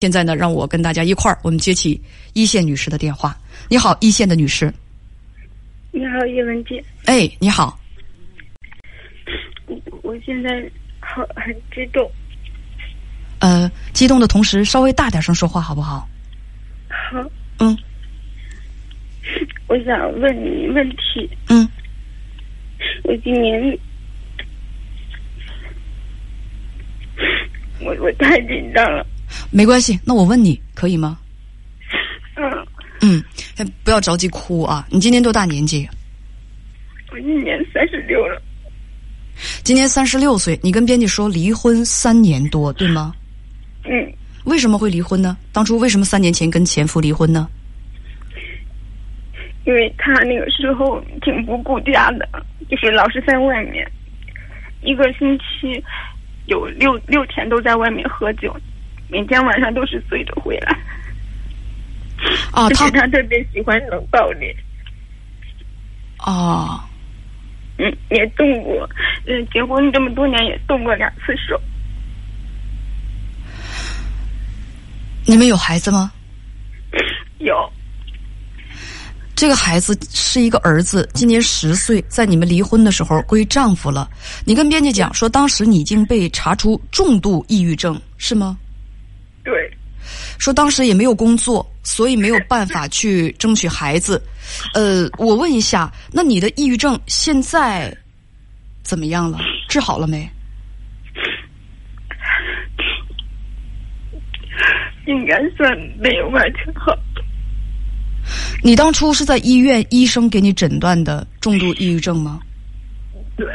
现在呢，让我跟大家一块儿，我们接起一线女士的电话。你好，一线的女士。你好，叶文姐。哎，你好。我我现在好很激动。呃，激动的同时，稍微大点声说话，好不好？好。嗯。我想问你问题。嗯。我今年，我我太紧张了。没关系，那我问你可以吗？嗯。嗯，不要着急哭啊！你今年多大年纪？我今年三十六了。今年三十六岁，你跟编辑说离婚三年多，对吗？嗯。为什么会离婚呢？当初为什么三年前跟前夫离婚呢？因为他那个时候挺不顾家的，就是老是在外面，一个星期有六六天都在外面喝酒。每天晚上都是醉着回来，啊，他他特别喜欢冷暴力，哦，嗯，也动过，嗯，结婚这么多年也动过两次手。你们有孩子吗？有，这个孩子是一个儿子，今年十岁，在你们离婚的时候归丈夫了。你跟编辑讲说，当时你已经被查出重度抑郁症，是吗？对，说当时也没有工作，所以没有办法去争取孩子。呃，我问一下，那你的抑郁症现在怎么样了？治好了没？应该算没有完全好。你当初是在医院医生给你诊断的重度抑郁症吗？对，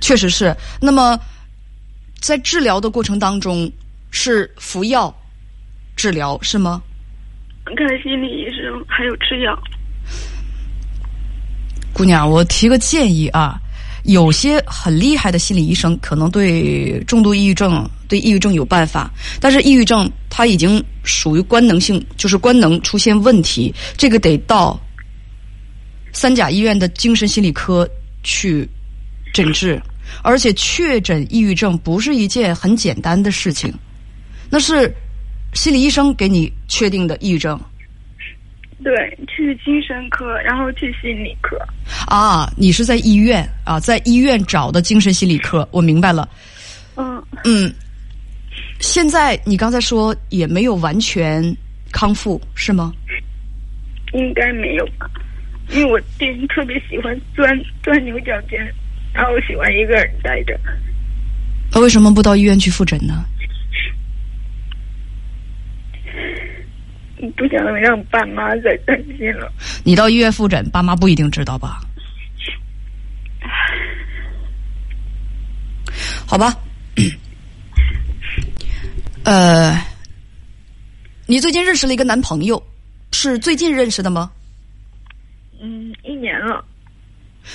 确实是。那么在治疗的过程当中。是服药治疗是吗？看心理医生，还有吃药。姑娘，我提个建议啊，有些很厉害的心理医生可能对重度抑郁症、对抑郁症有办法，但是抑郁症它已经属于官能性，就是官能出现问题，这个得到三甲医院的精神心理科去诊治，而且确诊抑郁症不是一件很简单的事情。那是心理医生给你确定的抑郁症。对，去精神科，然后去心理科。啊，你是在医院啊，在医院找的精神心理科，我明白了。嗯嗯，现在你刚才说也没有完全康复，是吗？应该没有吧，因为我最近特别喜欢钻钻牛角尖，然后我喜欢一个人待着。那为什么不到医院去复诊呢？不想让爸妈再担心了。你到医院复诊，爸妈不一定知道吧？好吧。呃，你最近认识了一个男朋友，是最近认识的吗？嗯，一年了。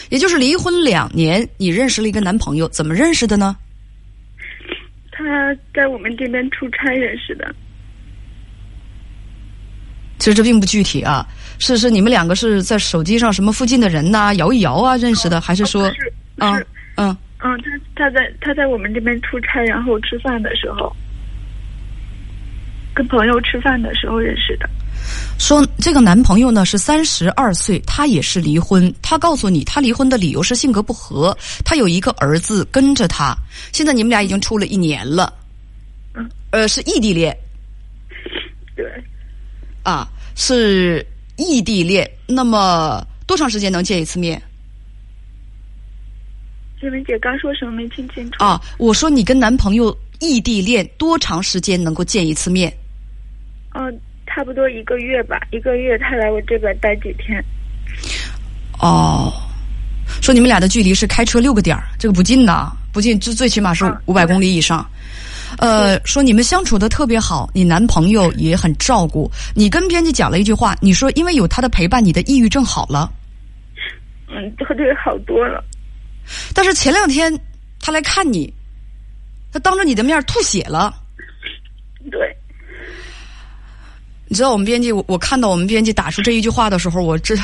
也就是离婚两年，你认识了一个男朋友，怎么认识的呢？他在我们这边出差认识的。其实这并不具体啊，是是你们两个是在手机上什么附近的人呐摇一摇啊认识的，还是说啊嗯嗯他他在他在我们这边出差，然后吃饭的时候，跟朋友吃饭的时候认识的。说这个男朋友呢是三十二岁，他也是离婚。他告诉你，他离婚的理由是性格不合，他有一个儿子跟着他。现在你们俩已经处了一年了，嗯，呃，是异地恋。对。啊，是异地恋，那么多长时间能见一次面？志文姐刚说什么没听清楚啊？我说你跟男朋友异地恋多长时间能够见一次面？嗯，差不多一个月吧，一个月他来我这边待几天。哦，说你们俩的距离是开车六个点儿，这个不近呐，不近，最最起码是五百公里以上。呃，说你们相处的特别好，你男朋友也很照顾你。跟编辑讲了一句话，你说因为有他的陪伴，你的抑郁症好了。嗯，对，好多了。但是前两天他来看你，他当着你的面吐血了。对。你知道我们编辑，我我看到我们编辑打出这一句话的时候，我这。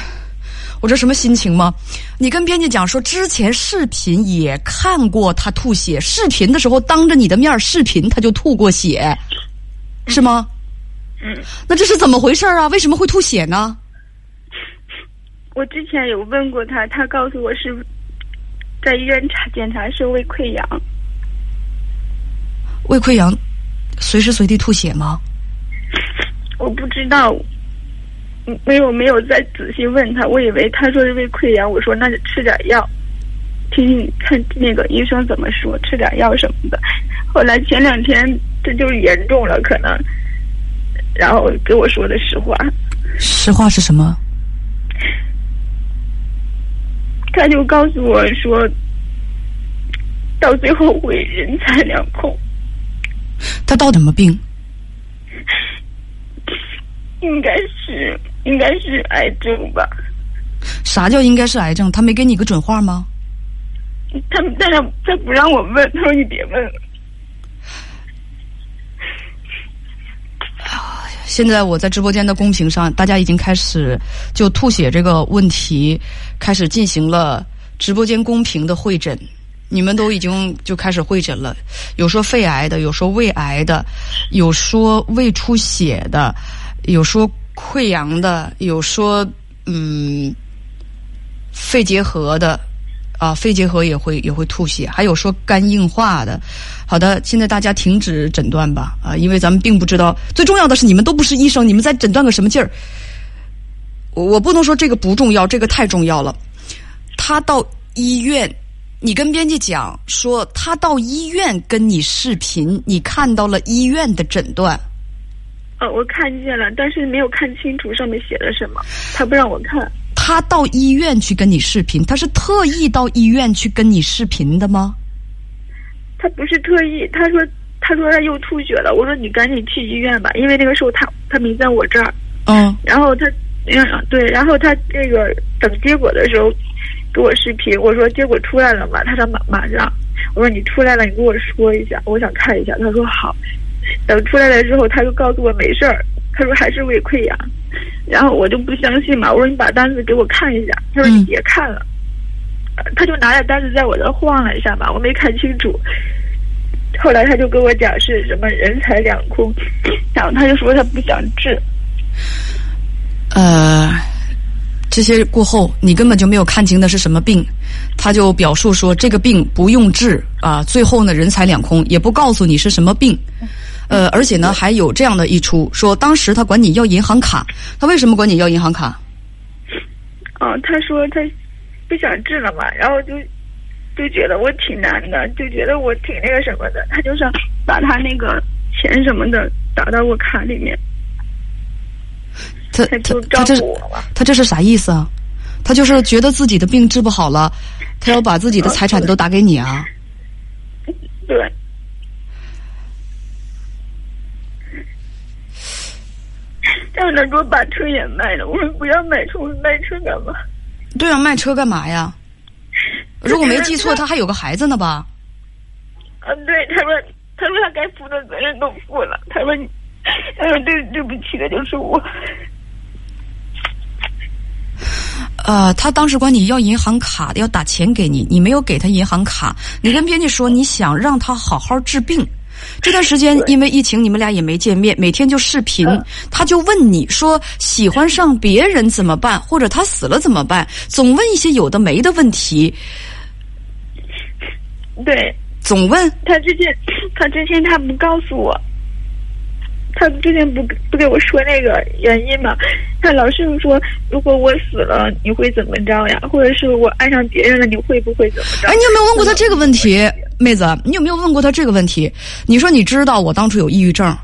我这什么心情吗？你跟编辑讲说，之前视频也看过他吐血，视频的时候当着你的面视频他就吐过血。是吗？嗯，那这是怎么回事啊？为什么会吐血呢？我之前有问过他，他告诉我是在医院查检查是胃溃疡。胃溃疡随时随地吐血吗？我不知道，没有没有再仔细问他，我以为他说是胃溃疡，我说那就吃点药，听听看那个医生怎么说，吃点药什么的。后来前两天这就严重了，可能，然后给我说的实话。实话是什么？他就告诉我说，到最后会人财两空。他到底什么病？应该是应该是癌症吧？啥叫应该是癌症？他没给你个准话吗？他但是他不让我问，他说你别问了。现在我在直播间的公屏上，大家已经开始就吐血这个问题开始进行了直播间公屏的会诊。你们都已经就开始会诊了，有说肺癌的，有说胃癌的，有说胃出血的，有说溃疡的，有说嗯肺结核的啊，肺结核也会也会吐血，还有说肝硬化的。好的，现在大家停止诊断吧啊，因为咱们并不知道。最重要的是，你们都不是医生，你们在诊断个什么劲儿？我我不能说这个不重要，这个太重要了。他到医院。你跟编辑讲说，他到医院跟你视频，你看到了医院的诊断。呃，我看见了，但是没有看清楚上面写的什么，他不让我看。他到医院去跟你视频，他是特意到医院去跟你视频的吗？他不是特意，他说他说他又吐血了，我说你赶紧去医院吧，因为那个时候他他没在我这儿。嗯。然后他嗯对，然后他那个等结果的时候。给我视频，我说结果出来了嘛？他说马马上。我说你出来了，你跟我说一下，我想看一下。他说好。等出来了之后，他就告诉我没事儿。他说还是胃溃疡。然后我就不相信嘛，我说你把单子给我看一下。他说你别看了。他就拿着单子在我这晃了一下吧，我没看清楚。后来他就跟我讲是什么人财两空，然后他就说他不想治。呃。这些过后，你根本就没有看清的是什么病，他就表述说这个病不用治啊。最后呢，人财两空，也不告诉你是什么病，呃，而且呢，还有这样的一出，说当时他管你要银行卡，他为什么管你要银行卡？哦，他说他不想治了嘛，然后就就觉得我挺难的，就觉得我挺那个什么的，他就想把他那个钱什么的打到我卡里面。他他他这他这是啥意思啊？他就是觉得自己的病治不好了，他要把自己的财产都打给你啊？对。让他给我把车也卖了，我说不要卖车，卖车干嘛？对啊，卖车干嘛呀？如果没记错，他还有个孩子呢吧？啊，对，他说，他说他该负的责任都负了，他说，他说对对不起的就是我。呃，他当时管你要银行卡，要打钱给你，你没有给他银行卡。你跟编辑说你想让他好好治病。这段时间因为疫情，你们俩也没见面，每天就视频。他就问你说喜欢上别人怎么办，或者他死了怎么办？总问一些有的没的问题。对，总问他之前，他之前他不告诉我。他之前不不给我说那个原因嘛？他老是说，如果我死了，你会怎么着呀？或者是我爱上别人了，你会不会怎么着？哎，你有没有问过他这个问题，妹子？你有没有问过他这个问题？你说你知道我当初有抑郁症，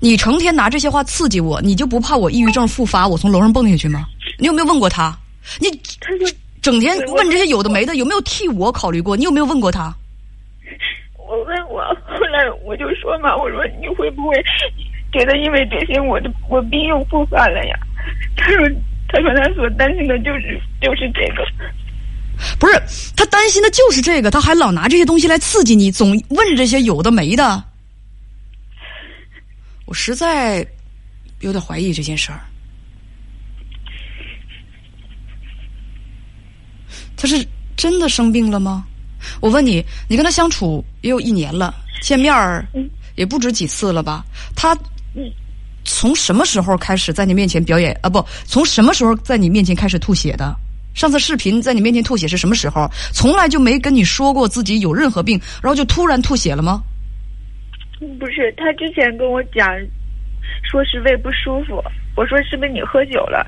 你成天拿这些话刺激我，你就不怕我抑郁症复发，我从楼上蹦下去吗？你有没有问过他？你他就整天问这些有的没的，有没有替我考虑过？你有没有问过他？我问我，后来我就说嘛，我说你会不会？觉得因为这些，我的我病又复发了呀。他说：“他说他所担心的就是就是这个，不是他担心的就是这个，他还老拿这些东西来刺激你，总问这些有的没的。我实在有点怀疑这件事儿。他是真的生病了吗？我问你，你跟他相处也有一年了，见面儿也不止几次了吧？他。从什么时候开始在你面前表演啊？不，从什么时候在你面前开始吐血的？上次视频在你面前吐血是什么时候？从来就没跟你说过自己有任何病，然后就突然吐血了吗？不是，他之前跟我讲，说是胃不舒服。我说是不是你喝酒了？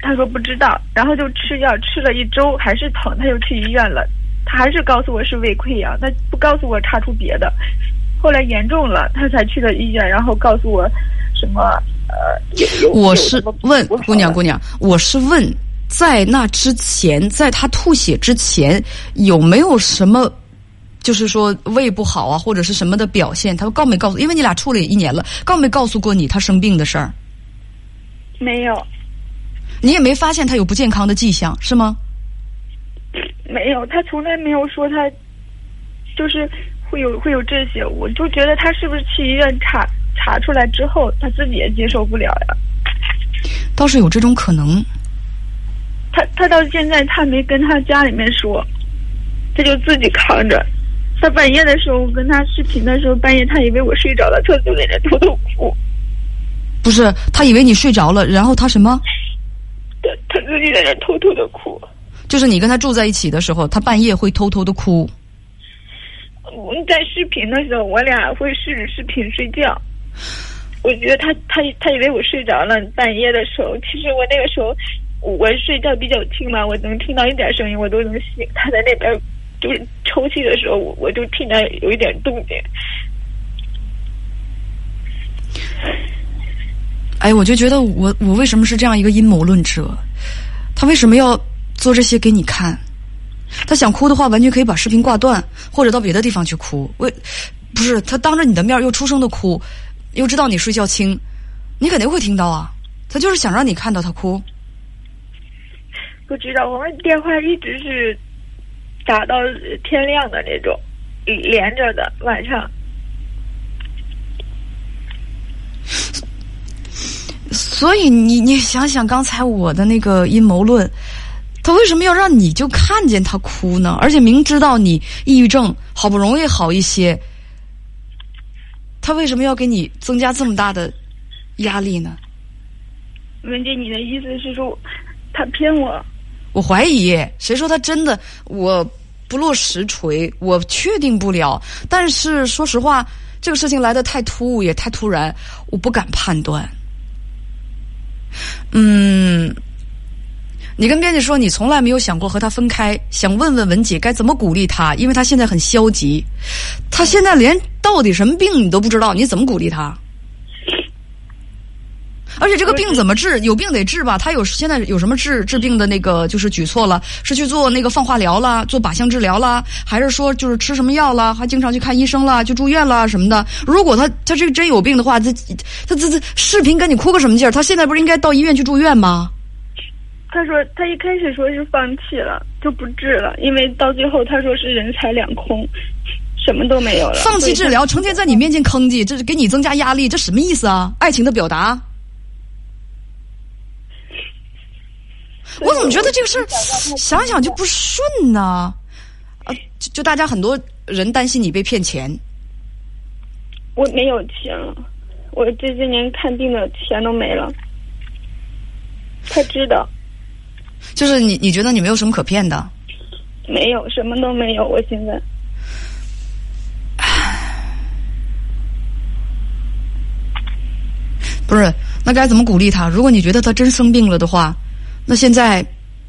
他说不知道，然后就吃药，吃了一周还是疼，他又去医院了。他还是告诉我是胃溃疡，他不告诉我查出别的。后来严重了，他才去了医院，然后告诉我什么呃，我是问姑娘姑娘，我是问，在那之前，在他吐血之前有没有什么？就是说胃不好啊，或者是什么的表现，他告没告诉？因为你俩处了一年了，告没告诉过你他生病的事儿？没有。你也没发现他有不健康的迹象，是吗？没有，他从来没有说他，就是会有会有这些。我就觉得他是不是去医院查查出来之后，他自己也接受不了呀？倒是有这种可能。他他到现在他没跟他家里面说，他就自己扛着。他半夜的时候，我跟他视频的时候，半夜他以为我睡着了，他就在那偷偷哭。不是，他以为你睡着了，然后他什么？他他自己在那偷偷的哭。就是你跟他住在一起的时候，他半夜会偷偷的哭。在视频的时候，我俩会试着视频睡觉。我觉得他他他以为我睡着了，半夜的时候，其实我那个时候我睡觉比较轻嘛，我能听到一点声音，我都能醒。他在那边。就是抽泣的时候，我我就听到有一点动静。哎，我就觉得我我为什么是这样一个阴谋论者？他为什么要做这些给你看？他想哭的话，完全可以把视频挂断，或者到别的地方去哭。为不是他当着你的面又出声的哭，又知道你睡觉轻，你肯定会听到啊。他就是想让你看到他哭。不知道，我们电话一直是。打到天亮的那种，连着的晚上。所以你你想想刚才我的那个阴谋论，他为什么要让你就看见他哭呢？而且明知道你抑郁症好不容易好一些，他为什么要给你增加这么大的压力呢？文姐，你的意思是说他骗我？我怀疑，谁说他真的？我不落实锤，我确定不了。但是说实话，这个事情来的太突兀，也太突然，我不敢判断。嗯，你跟编辑说，你从来没有想过和他分开，想问问文姐该怎么鼓励他，因为他现在很消极，他现在连到底什么病你都不知道，你怎么鼓励他？而且这个病怎么治？有病得治吧？他有现在有什么治治病的那个就是举措了？是去做那个放化疗啦，做靶向治疗啦，还是说就是吃什么药啦？还经常去看医生啦，去住院啦什么的？如果他他这个真有病的话，他他这这视频跟你哭个什么劲儿？他现在不是应该到医院去住院吗？他说他一开始说是放弃了，就不治了，因为到最后他说是人财两空，什么都没有了。放弃治疗，成天在你面前吭叽，这是给你增加压力，这什么意思啊？爱情的表达？我怎么觉得这个事儿想想就不顺呢？啊，就就大家很多人担心你被骗钱。我没有钱了，我这些年看病的钱都没了。他知道。就是你，你觉得你没有什么可骗的？没有什么都没有，我现在。不是，那该怎么鼓励他？如果你觉得他真生病了的话。那现在，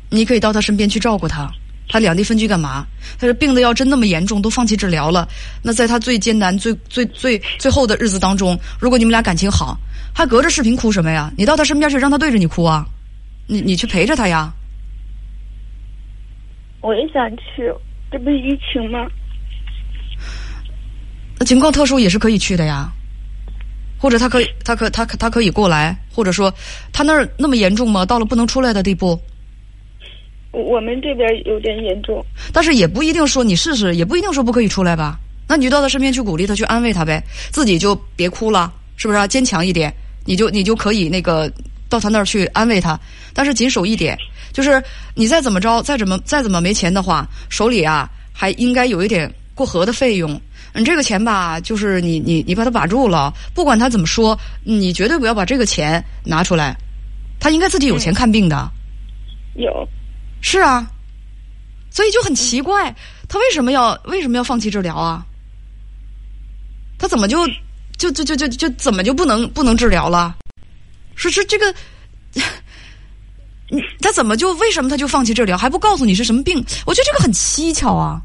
你可以到他身边去照顾他。他两地分居干嘛？他说病的要真那么严重，都放弃治疗了。那在他最艰难、最最最最后的日子当中，如果你们俩感情好，还隔着视频哭什么呀？你到他身边去，让他对着你哭啊！你你去陪着他呀。我也想去，这不是疫情吗？那情况特殊也是可以去的呀。或者他可以，他可他可他可以过来，或者说他那儿那么严重吗？到了不能出来的地步？我们这边有点严重，但是也不一定说你试试，也不一定说不可以出来吧？那你就到他身边去鼓励他，去安慰他呗，自己就别哭了，是不是？坚强一点，你就你就可以那个到他那儿去安慰他，但是谨守一点，就是你再怎么着，再怎么再怎么没钱的话，手里啊还应该有一点过河的费用。你这个钱吧，就是你你你把它把住了，不管他怎么说，你绝对不要把这个钱拿出来。他应该自己有钱看病的。有。是啊，所以就很奇怪，他为什么要为什么要放弃治疗啊？他怎么就就就就就就怎么就不能不能治疗了？说是这个，他怎么就为什么他就放弃治疗，还不告诉你是什么病？我觉得这个很蹊跷啊。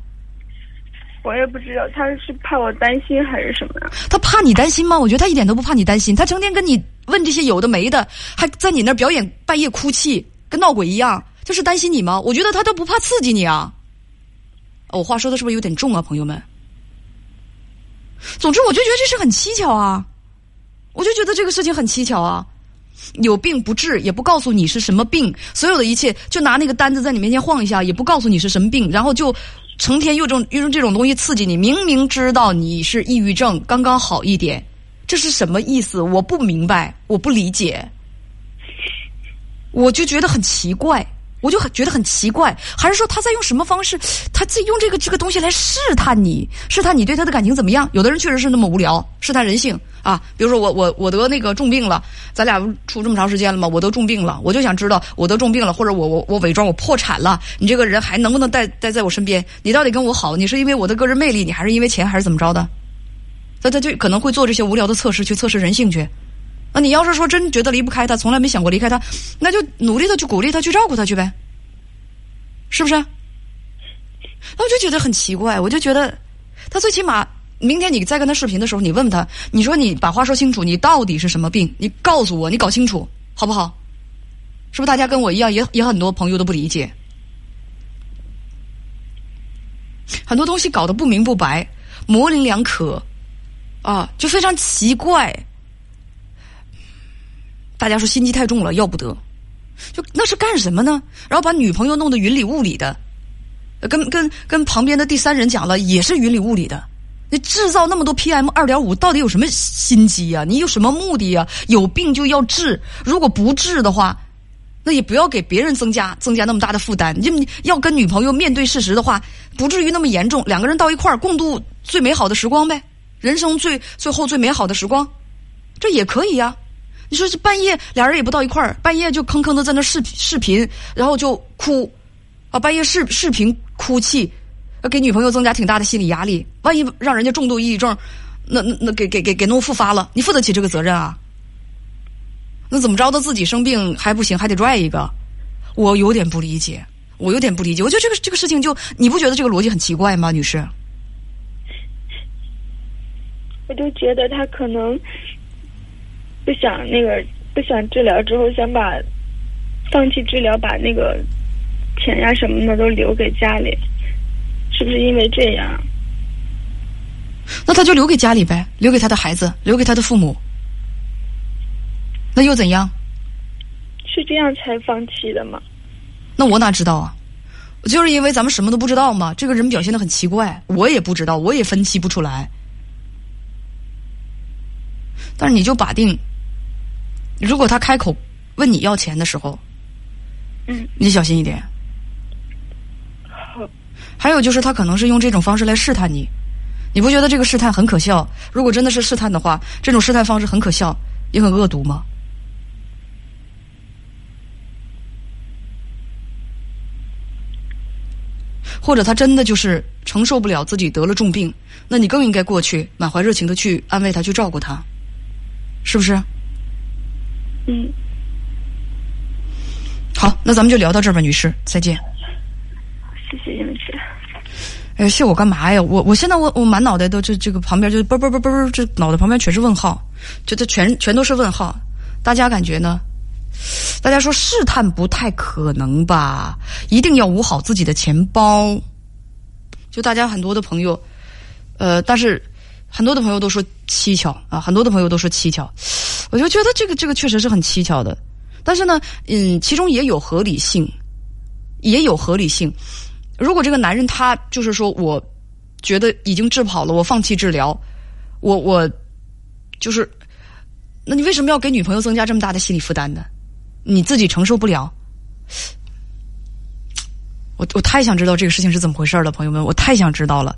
我也不知道他是怕我担心还是什么呀？他怕你担心吗？我觉得他一点都不怕你担心，他成天跟你问这些有的没的，还在你那儿表演半夜哭泣，跟闹鬼一样。这是担心你吗？我觉得他都不怕刺激你啊！我话说的是不是有点重啊，朋友们？总之，我就觉得这是很蹊跷啊！我就觉得这个事情很蹊跷啊！有病不治，也不告诉你是什么病，所有的一切就拿那个单子在你面前晃一下，也不告诉你是什么病，然后就成天用这种用这种东西刺激你。明明知道你是抑郁症，刚刚好一点，这是什么意思？我不明白，我不理解，我就觉得很奇怪。我就很觉得很奇怪，还是说他在用什么方式？他在用这个这个东西来试探你，试探你对他的感情怎么样？有的人确实是那么无聊，试探人性啊。比如说我我我得那个重病了，咱俩处这么长时间了吗，我得重病了，我就想知道我得重病了，或者我我我伪装我破产了，你这个人还能不能待待在我身边？你到底跟我好？你是因为我的个人魅力，你还是因为钱，还是怎么着的？他他就可能会做这些无聊的测试，去测试人性去。那你要是说真觉得离不开他，从来没想过离开他，那就努力的去鼓励他，去照顾他去呗，是不是？那我就觉得很奇怪，我就觉得他最起码明天你再跟他视频的时候，你问问他，你说你把话说清楚，你到底是什么病？你告诉我，你搞清楚好不好？是不是大家跟我一样，也也很多朋友都不理解，很多东西搞得不明不白，模棱两可，啊，就非常奇怪。大家说心机太重了，要不得，就那是干什么呢？然后把女朋友弄得云里雾里的，跟跟跟旁边的第三人讲了，也是云里雾里的。你制造那么多 PM 二点五，到底有什么心机呀？你有什么目的呀？有病就要治，如果不治的话，那也不要给别人增加增加那么大的负担。你要跟女朋友面对事实的话，不至于那么严重。两个人到一块儿共度最美好的时光呗，人生最最后最美好的时光，这也可以呀。你说这半夜俩人也不到一块儿，半夜就吭吭的在那视视频，然后就哭，啊，半夜视视频哭泣，给女朋友增加挺大的心理压力。万一让人家重度抑郁症，那那那给给给给弄复发了，你负得起这个责任啊？那怎么着？他自己生病还不行，还得拽一个？我有点不理解，我有点不理解。我觉得这个这个事情就你不觉得这个逻辑很奇怪吗，女士？我就觉得他可能。不想那个，不想治疗之后，想把放弃治疗，把那个钱呀什么的都留给家里，是不是因为这样？那他就留给家里呗，留给他的孩子，留给他的父母，那又怎样？是这样才放弃的吗？那我哪知道啊？就是因为咱们什么都不知道嘛。这个人表现的很奇怪，我也不知道，我也分析不出来。但是你就把定。如果他开口问你要钱的时候，嗯，你小心一点。好。还有就是，他可能是用这种方式来试探你，你不觉得这个试探很可笑？如果真的是试探的话，这种试探方式很可笑，也很恶毒吗？或者他真的就是承受不了自己得了重病，那你更应该过去满怀热情的去安慰他，去照顾他，是不是？嗯，好，那咱们就聊到这儿吧，女士，再见。谢谢你们，姐。哎，谢我干嘛呀？我我现在我我满脑袋都这这个旁边就啵啵啵啵，这脑袋旁边全是问号，就这全全都是问号。大家感觉呢？大家说试探不太可能吧？一定要捂好自己的钱包。就大家很多的朋友，呃，但是。很多的朋友都说蹊跷啊，很多的朋友都说蹊跷，我就觉得这个这个确实是很蹊跷的。但是呢，嗯，其中也有合理性，也有合理性。如果这个男人他就是说，我觉得已经治不好了，我放弃治疗，我我就是，那你为什么要给女朋友增加这么大的心理负担呢？你自己承受不了？我我太想知道这个事情是怎么回事了，朋友们，我太想知道了。